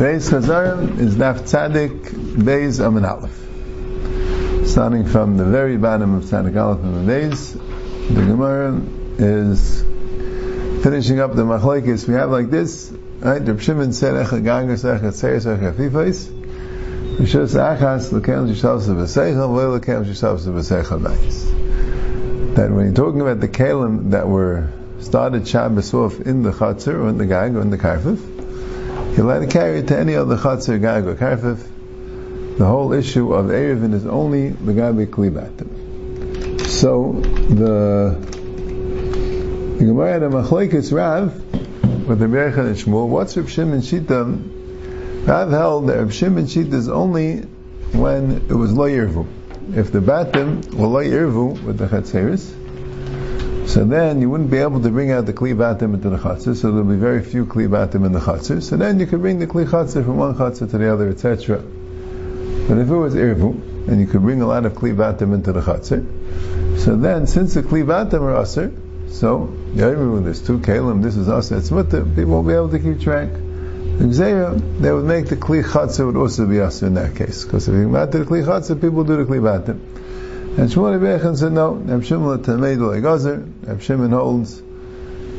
Today's Chazarim is Daf Tzadik Beis Amin Aleph. Starting from the very bottom of Tzadik Aleph and the Beis, the Gemara is finishing up the Machlekes. We have like this, right? Reb Shimon said, Echa Gangas, Echa Tzeres, Echa Fifais. Rishos Achas, Lekem Yishavs V'Seichel, V'Le Lekem Yishavs V'Seichel Beis. That when you're talking about the Kalim that were started Shabbos off in the Chatzar, or in the Gag, or in the Karfif, you're allowed to carry it to any other chatzir gag or karfif. The whole issue of Erevin is only the gabi klibatim. So the the Gemara at Machlekes Rav with the Berachan and Shmuel. What's Reb Shimon Shita? Rav held that Reb Shimon Shita is only when it was lo. If the batim were lo with the chatzeris, so then you wouldn't be able to bring out the kli into the chatzir, so there'll be very few kli in the chatzir. So then you could bring the kli chatzir from one chatzir to the other, etc. But if it was irvu, and you could bring a lot of kli into the chatzir, so then since the kli are aser, so yeah, when there's two kalim, this is aser, it's mutter, people won't be able to keep track. Xera, they would make the kli chatzir would also be aser in that case, because if you matter the kli chatzir, people do the kli. And Shmuel Bechan said no. Reb Shimon Tameid Legazer. Reb Shimon holds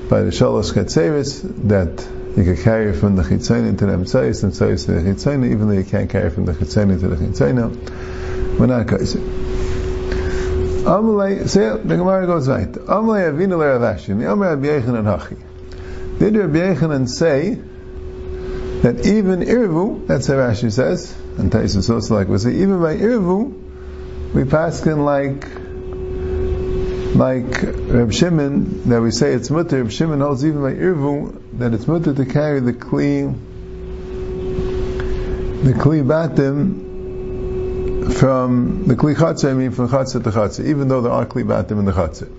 by the Shalosh Katzeris that you can carry from the Chitzayna to the Emtzayis, and Emtzayis to the Chitzayna, even though you can't carry from the Chitzayna to the Chitzayna. We're not kaiser. Amalei, say the Gemara goes right. Amalei Avinu LeRavashi, Amar Rabbi Yechanan Hachi. Did Rabbi Yechanan say that even Irvu, that's how Rashi says, and Taisus also like we say, even by Irvu, we paskin like like Reb Shimon that we say it's mutter. Reb Shimon holds even by irvu that it's mutter to carry the kli the kli batim from the kli chatzah. I mean from chatzah to chatzah, even though there are kli batim in the chatzah.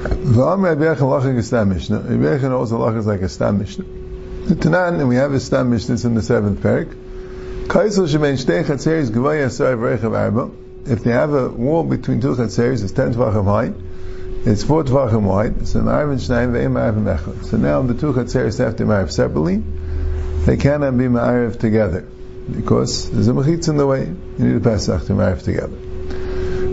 V'am Rabbi Yechon lachik a stam mishnah. Rabbi Yechon also lachik like a. The Tanan, and we have a stam mishnah. It's in the seventh parak. Kaisel shemein shtei chatzeris gvaya asar v'rechav arba if they have a wall between two chatzeris, it's ten tvachim high, it's four tvachim wide, so ma'ariv and shnayim ve'im ma'ariv echad. So now the two chatzeris have to ma'ariv separately, they cannot be ma'ariv together, because there's a mechitz in the way, you need a pesach to ma'ariv together.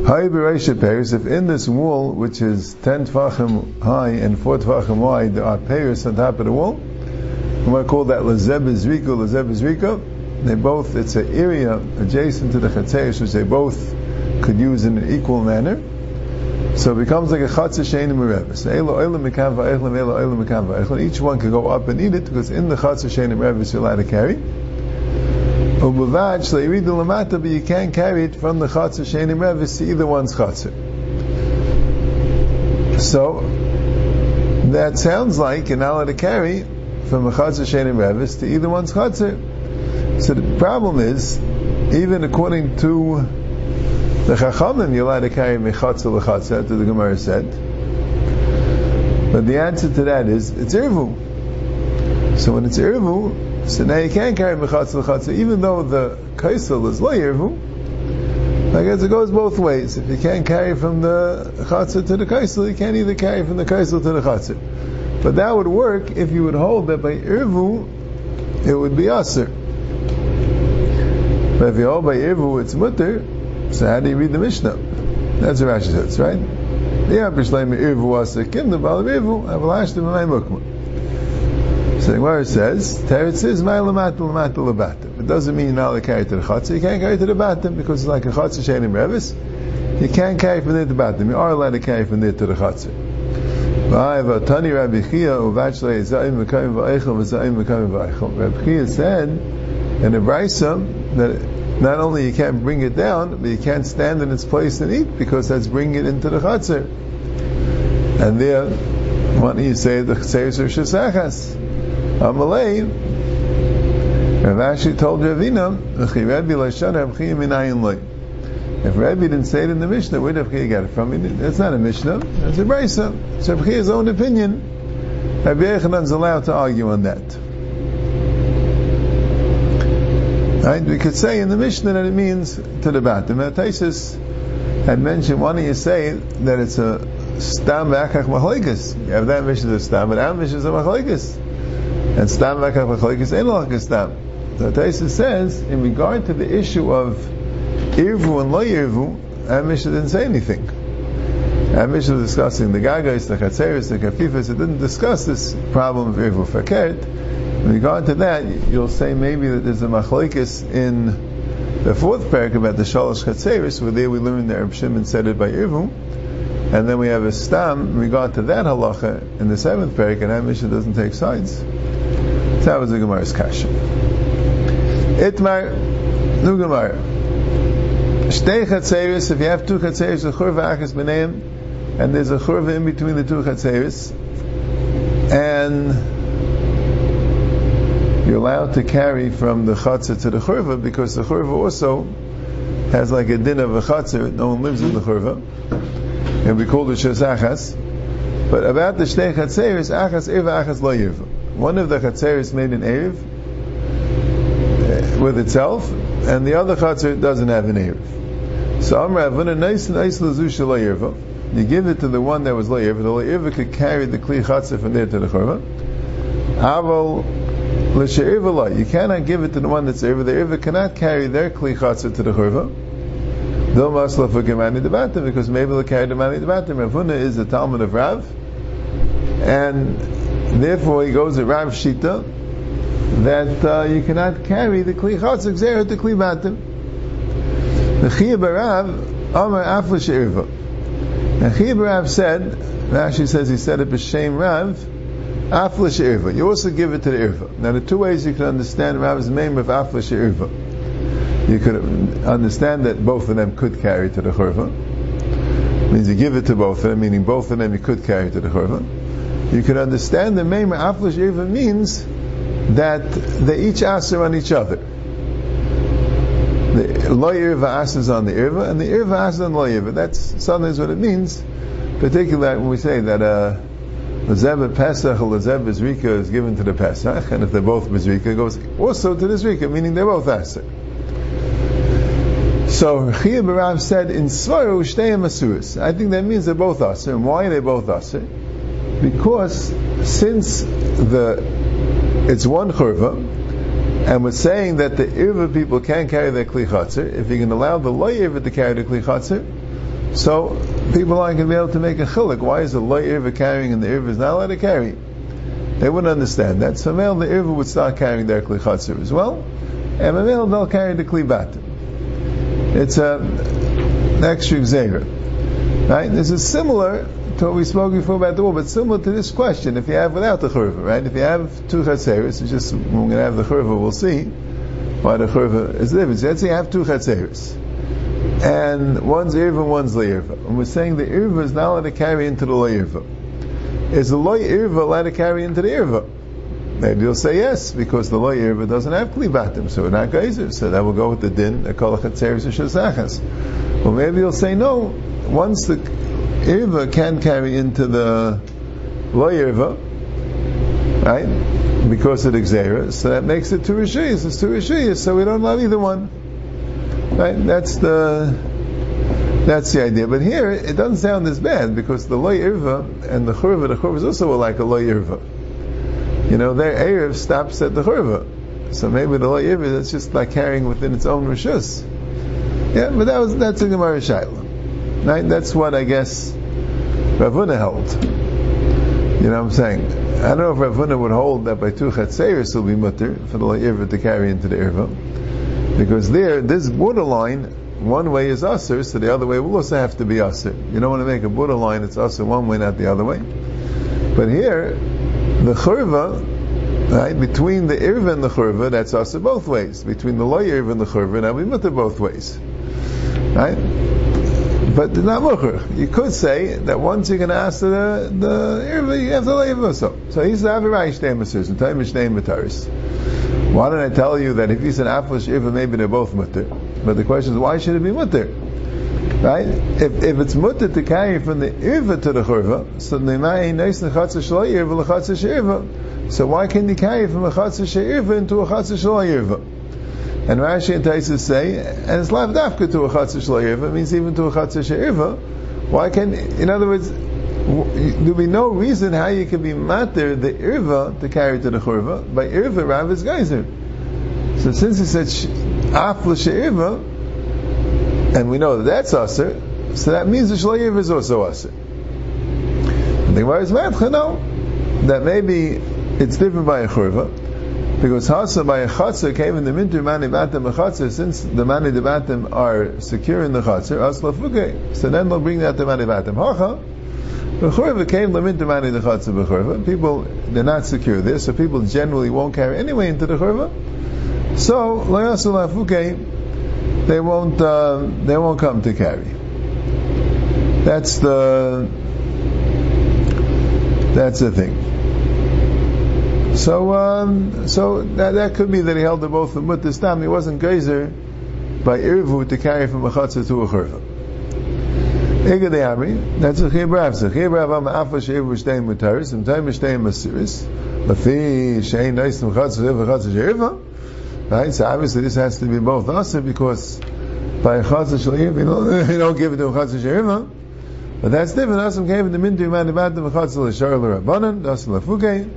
If in this wall, which is ten tvachim high and four tvachim wide, there are pairs on top of the wall, we might call that lezeb izriko, lezeb izriko, they both, it's an area adjacent to the chatzeris, which they both could use in an equal manner. So it becomes like a chatzah shein merevis. Each one can go up and eat it because in the chatzah shein merevis you're allowed to carry. Uh vac the Lamata but you can't carry it from the chatzah shein merevis to either one's chatzah. So that sounds like you're not allowed to carry from a chatzah shein merevis to either one's chatzah. So the problem is, even according to the Chachamim, you're allowed to carry mechatza lechatza, after the Gemara said. But the answer to that is, it's irvu. So when it's irvu, so now you can't carry mechatza lechatza, even though the kaisel is lo irvu. I guess it goes both ways. If you can't carry from the chatzah to the kaisel, you can't either carry from the kaisel to the chatzah. But that would work if you would hold that by irvu, it would be aser. But if you hold by Irvu, it's mutter, so how do you read the Mishnah? That's what Rashi says, right? The. So the Gemara says, Teretz says, May Lamata Lamata Labatim. It doesn't mean you're not allowed to carry to the Chatzah. You can't carry to the Batim because it's like a Chatzah Shainim Revis. You can't carry from there to Batim. You are allowed to carry from there to the Chatzah. Rabbi Chia said, in the Brisa, that not only you can't bring it down, but you can't stand in its place and eat because that's bringing it into the chatzir. And there, why don't you say the chayes are shesachas? Amalei, Rav Ashi told Ravina, if Rabbi didn't say it in the Mishnah, where did Rabbi get it from? That's not a Mishnah, that's a Brisa. It's Rabbi's own opinion. Rabbi Yechanan's allowed to argue on that. Right? We could say in the Mishnah that it means to the batim. And Taisus had mentioned, why don't you say that it's a stam v'achach machlekes? You have that Mishnah is stam, but our Mishnah is a machlekes. And stam v'achach machlekes ain't like a stam. So Taisa says, in regard to the issue of Irvu and Lo Irvu, our Mishnah didn't say anything. Our Mishnah was discussing the Gagais, the Chatzeris, the Kafifas, it didn't discuss this problem of Irvu Fakert. In regard to that, you'll say maybe that there's a machlokes in the fourth parak about the Shalosh Chatzeris, where there we learn that Reb Shimon said it by Irvu, and then we have a stam in regard to that halacha in the seventh parak, and that Mishnah doesn't take sides. So that was the Gemara's kasha. Itmar, new Gemara. Shtei chatzeris, if you have two chatzeris, a churva achas b'neim, and there's a churva in between the two chatzeris, and you're allowed to carry from the chatzah to the churva, because the churva also has like a din of a chatzah, no one lives in the churva, and we call it shazachas. But about the shtei chatzeris, achas irva, achas lo. One of the chatzeris made an erev, eh, with itself, and the other chatzar doesn't have an erev. So Amr Avuna nice nice lazusha layirva. You give it to the one that was layirva. The layirva could carry the kli chatzar from there to the chorva. Aval You cannot give it to the one that's irva. The irva cannot carry their kli chatzar to the chorva. They'll masla for gemani because maybe they'll carry gemani debatim. Ravuna is the Talmud of Rav, and therefore he goes to Rav Shita that uh, you cannot carry the kli chatzah gzera to kli batim. The Chiyah Barav Amar Afla She'irva. And Chiyah Barav said, Rashi says he said it b'shem Rav, Afla She'irva. You also give it to the Irva. Now the two ways you can understand Rav's name of Afla She'irva. You could understand that both of them could carry to the Churva. Means you give it to both of them, meaning both of them you could carry to the Churva. You could understand the name of Afla She'irva means that they each answer on each other. The lo irva asks on the irva, and the irva asks on lo irva. That's sometimes what it means, particularly when we say that uh, Lezeb Pesach Lezeb Bezrika is given to the Pesach, and if they're both Bezrika, it goes also to the Zrika, meaning they're both Aser. So Barav said in Svaru Shtei Masuris. I think that means they're both Aser. And why are they both Aser? Because since the it's one churva, and we're saying that the irva people can carry their kli. If you can allow the loy irva to carry the kli so people aren't going to be able to make a chilik. Why is the loy irva carrying and the irva is not allowed to carry? They wouldn't understand that. So male the irva would start carrying their kli chatzir as well, and male they'll carry the kli. It's um, a extra xera. Right? This is similar to what we spoke before about the wall, but similar to this question, if you have without the churva, right? If you have two chatzeris, it's just, we're going to have the churva, we'll see why the churva is different. So let's say you have two chatzeris, and one's irva one's leirva. And we're saying the irva is not allowed to carry into the leirva. Is the loy irva allowed to carry into the irva? Maybe you'll say yes, because the loy irva doesn't have klibatim, so we're not geyser. So that will go with the din, the kol chatzeris shazachas. Well, maybe you'll say no. Once the Irva can carry into the Lo Irva, right? Because of the. So that makes it two Rishiyas. It's two Rishiyas, so we don't love either one. Right? That's the that's the idea. But here, it doesn't sound as bad because the Lo Irva and the Churva, the Churva is also like a Lo Irva. You know, their Erev stops at the Churva. So maybe the Lo Irva, that's just like carrying within its own Rishus. Yeah, but that was, that's a Gemara Shaila. Right? That's what I guess Ravuna held. You know what I'm saying? I don't know if Ravuna would hold that by two chatzeris will be mutter for the irva to carry into the irva. Because there, this borderline, one way is usher, so the other way will also have to be usher. You don't want to make a borderline, it's usher one way, not the other way. But here, the churva, right, between the irva and the churva, that's usher both ways. Between the irva and the churva, now we mutter both ways. Right? but not mucher. You could say that once you're going to ask the the irva, you have to leave also. So he's the avirai shteimasus and time shteim mataris. Why did I tell you that if he's an aflish irva, maybe they're both mutter? But the question is, why should it be mutter? Right? If, if it's mutter to carry from the irva to the churva, so nemai neis nechatza shalai irva lechatza she'irva. So why can you carry from a chatza she'irva into a chatza shalai irva? And Rashi and Taisus say, and it's lav dafka to a chatzah shlayirva, it means even to a chatzah she'irva. Why can, in other words, there be no reason how you can be matter the irva to carry to the churva. By irva, Rav is geyser. So since he said af l'she'iva, and we know that that's aser, so that means the shloyiv is also aser. The Gemara is no. That maybe it's different by a churva, because hasa by a chatzah came in the minter mani batim a since the mani batim are secure in the chatzah, as lafuke. So then they'll bring that to mani batim. Hacha, People, they're not secure there, so people generally won't carry anyway into the churva. So, they won't, uh, they won't come to carry. That's the, that's the thing. So, um, so that, that could be that he held the both the time. He wasn't geyser by irvu to carry from a chatzah to a churva. Amri, that's a chiyab rav. So chiyab rav am afa she'ev v'shtein mutaris, and time v'shtein masiris, lafi she'ein neis from chatzah to chatzah she'irva. Right, so obviously this has to be both also because by a chatzah you don't, give it to a chatzah. But that's different. Asam gave it the mintu man about the chatzah l'shar l'rabbanan, that's l'fukei,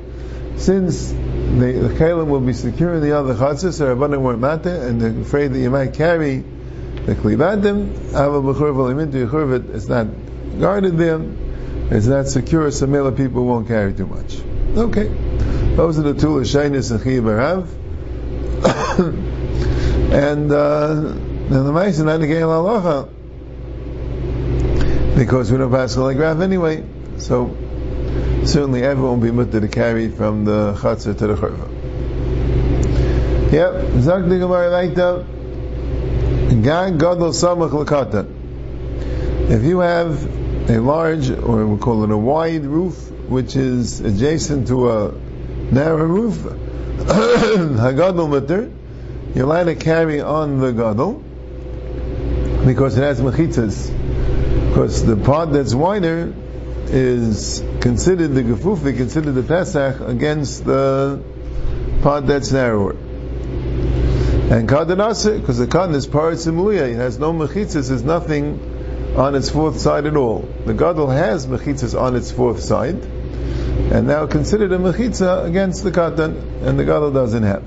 since the, the kalim will be secure in the other chatzah, so Rabbanim weren't matter, and they're afraid that you might carry the klibadim, ava b'chur v'limintu yechurvit, it's not guarded there, it's not secure, so male people won't carry too much. Okay. Those are the two Lashainis and Chiy Barav. and, uh, the mice are not the Gael Aloha. Because we don't pass like Rav anyway. So, certainly everyone will be mutter to carry from the chatzah to the churva. Yep, Zak the Gemara that. Gang gadol samach. If you have a large, or we call it a wide roof, which is adjacent to a narrow roof, hagadol you're allowed to carry on the gadol because it has mechitzas. Because the part that's wider is considered the gefufi, considered the Pesach against the part that's narrower. And Aser, because the Kadin is Parat Simuliya, it has no mechitzas, there's nothing on its fourth side at all. The Gadol has mechitzas on its fourth side, and now considered a mechitza against the Katan, and the Gadol doesn't have.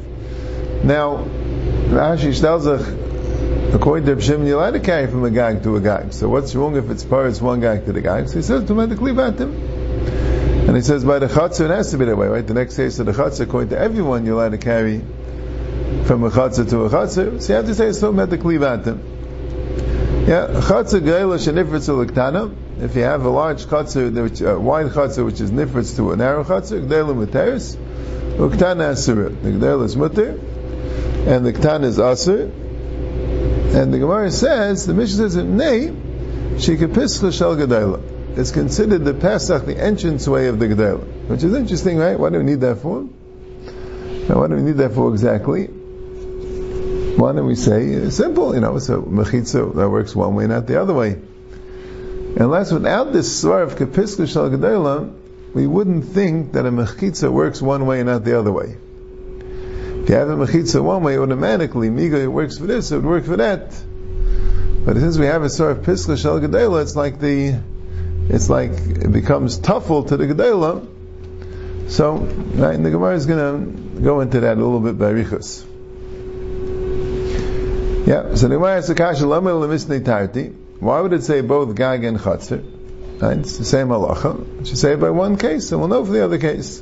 Now, Rashi Shtalzach According to Shimon, you're allowed to carry from a gag to a gag. So what's wrong if it's par, it's one gag to the gag? So he says, automatically him. And he says, by the chatzah, it has to be that way, right? The next case of the chatzah, according to everyone, you're allowed to carry from a chatzah to a chatzah. So you have to say, it's automatically him. Yeah, chatzah geila shenifritz uliktana. If you have a large chatzah, which, uh, wide chatzah, which is nifritz to a narrow chatzah, gdeila muteris, uktana asura. The gdeila is muter, and the ktana is asur. And the Gemara says, the Mishnah says, Nay, Shikapischa Shel Gedela. It's considered the Pesach, the entrance way of the Gedela. Which is interesting, right? Why do we need that for? Now, what do we need that for exactly? Why don't we say, simple, you know, it's a mechitza that works one way, not the other way. Unless without this svar of Kapiska Shal Gedela, we wouldn't think that a mechitza works one way and not the other way. If you have a mechitza one way, automatically, miga works for this, it would work for that. But since we have a sort of pisla shel gedela, it's like the, it's like it becomes tuffle to the gedela. So, right, and the Gemara is going to go into that a little bit by richus. Yeah, so the Gemara has a kasha. Why would it say both gag and chatzir? Right, it's the same halacha. It should say by one case, and we'll know for the other case.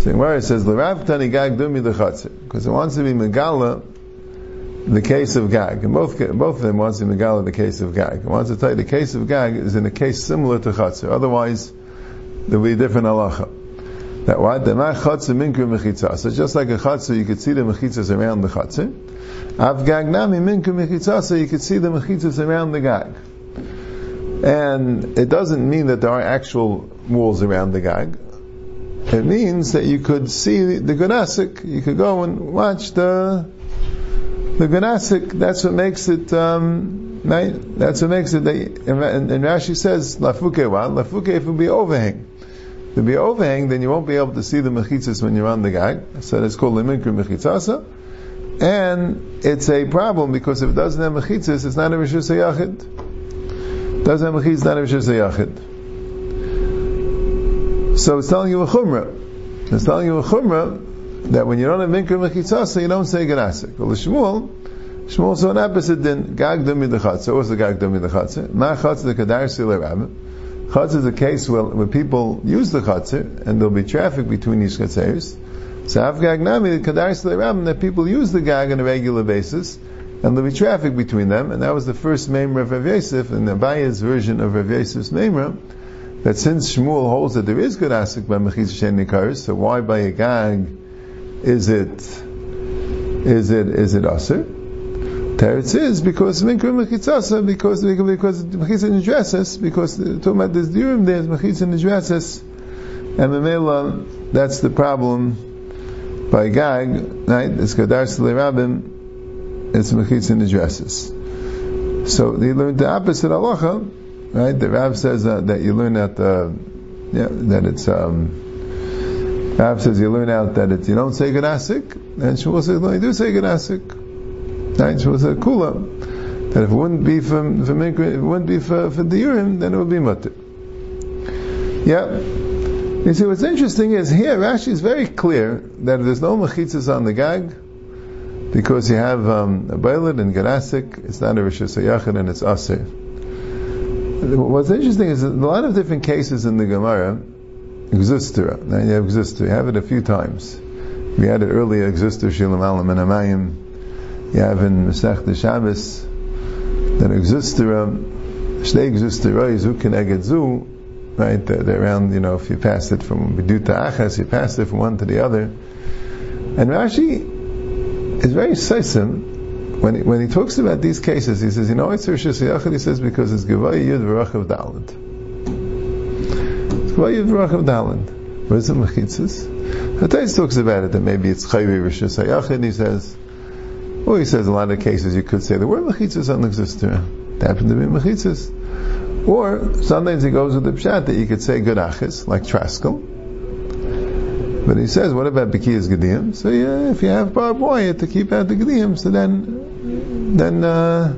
So where it says L'Rav Tani Gag Dumi L'Chatzir because it wants to be Megala the case of Gag. And both both of them wants to be Megala the case of Gag. It wants to tell you the case of Gag is in a case similar to Chatzir. Otherwise, there will be a different halacha. That what? The Chatzir Minkru Mechitza. So just like a Chatzir, you could see the Mechitzas around the Chatzir. Av Gag Nami Minkru Mechitza, so you could see the Mechitzas around the Gag. And it doesn't mean that there are actual walls around the Gag it means that you could see the Gunasik, you could go and watch the the Gunasik, that's what makes it, um, right? That's what makes it, they, and, and Rashi says, Lafuke wa, Lafuke if it be overhang. It be overhang, then you won't be able to see the mechitzas when you're on the gag. So it's called Limikr Mechitzasa. And it's a problem because if it doesn't have mechitzas, it's not a Rishus. Doesn't have mechitzas, not a Rishus Yachid. So it's telling you a chumrah. It's telling you a chumrah that when you don't have Minkra Mechitzasa, you don't say Ganasik. Well, the Shmuel, Shmuel saw an opposite din, Gag Dumi the Chatzah. What's the Gag Dumi the Chatzah? Ma Chatzah the Kadar Sile Rabbim. Chatzah is a case where, where people use the Chatzah, and there'll be traffic between these Chatzahs. So Avgag Nami, the Kadar Sile Rabbim, that people use the Gag on a regular basis, and there'll be traffic between them, and that was the first Memra of Rav Yosef, and the Abaya's version of Rav Yosef's Memra, that since Shmuel holds that there is good asik by Mechitza Shen so why by a gag is it is it is it aser? Teretz is because Minkra Mechitzasa, because because Mechitza Nidresses, because talking about this Durim there's Mechitza Nidresses, and Memela, that's the problem by gag, right? It's Kadar Sle Rabim, it's Mechitza Nidresses. So they learned the opposite halacha, right? The Rav says uh, that you learn that uh, yeah, that it's um, Rav says you learn out that it's you don't say Ganasik, and Shmuel says no, you do say Ganasik. Right? Shmuel says Kula. That if it wouldn't be for for if it wouldn't be for for then it would be Mutter. Yeah. You see, what's interesting is here Rashi is very clear that there's no mechitzas on the gag because you have um, a bailet and ganasik. It's not a rishus yachid and it's aser. What's interesting is a lot of different cases in the Gemara, Exustra. Now you have Exustra. You have it a few times. We had it earlier, Exustra Shilam Alam and Amayim. You have in Masech Shabbos, that Exustra, Shnei Exustra, Zu Keneged Zu, right? They're around, you know, if you pass it from Bidu to Achas, you pass it from one to the other. And Rashi is very seisim when he, when he talks about these cases, he says, you know, it's Rishis Yachid, he says, because it's Gevay Yud V'Rachav Dalad. It's Gevay Yud V'Rachav Dalad. Is it, Mechitzis? Talks about it, that maybe it's Chayvi Rishis Yachid, he says, or he says, a lot of cases you could say, the word Mechitzis doesn't exist there. It happened to be Mechitzis. Or, sometimes he goes with the Pshat that you could say good achis, like Traskel. But he says, what about Bekiyas Gediyim? So yeah, if you have barbed wire to keep out the Gediyim, so then then uh,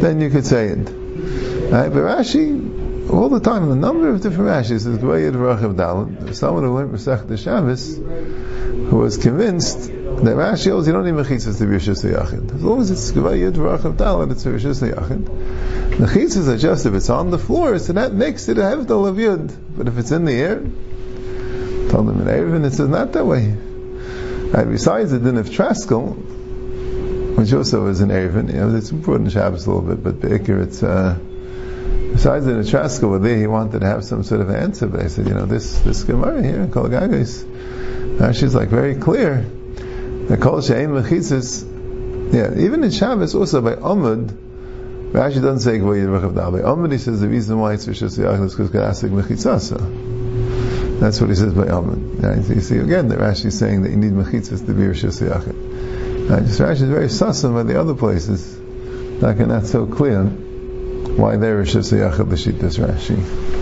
then you could say it. Right? But Rashi, all the time, a number of different Rashis, is Gvayid Rachav Dalit. Someone who went Masech the Shabbos, who was convinced that Rashi holds you don't need mechitzas to be Rishus Yachid. As long as it's Gvayid Rachav Dalit, it's Rishus Yachid. Mechitzas are just if it's on the floor, so that makes it a Hevdal of. But if it's in the air, told them in Erevin, it says not that way. Right, besides the din of Traskel, which also is an Erevin. You know, it's important Shabbos a little bit, but Be'ikr, it's, uh, besides the Traska, there he wanted to have some sort of answer, but I said, you know, this, this Gemara here in Kol Gagos, she's like very clear. The Kol She'en Mechitzis, yeah, even in Shabbos, also by Omud, Rashi doesn't say Gvoy Yirvachav Dal. By Omud, he says the reason why it's Rishas Yachid is because Gadasik Mechitzasa. That's what he says by Amud. Right? So you see again that Rashi is saying that you need Mechitzas to be Rishas Yachid. Right? Just Rashi is very sussum at the other places. Like not so clear why there is just a Yachad L'Shitas Rashi.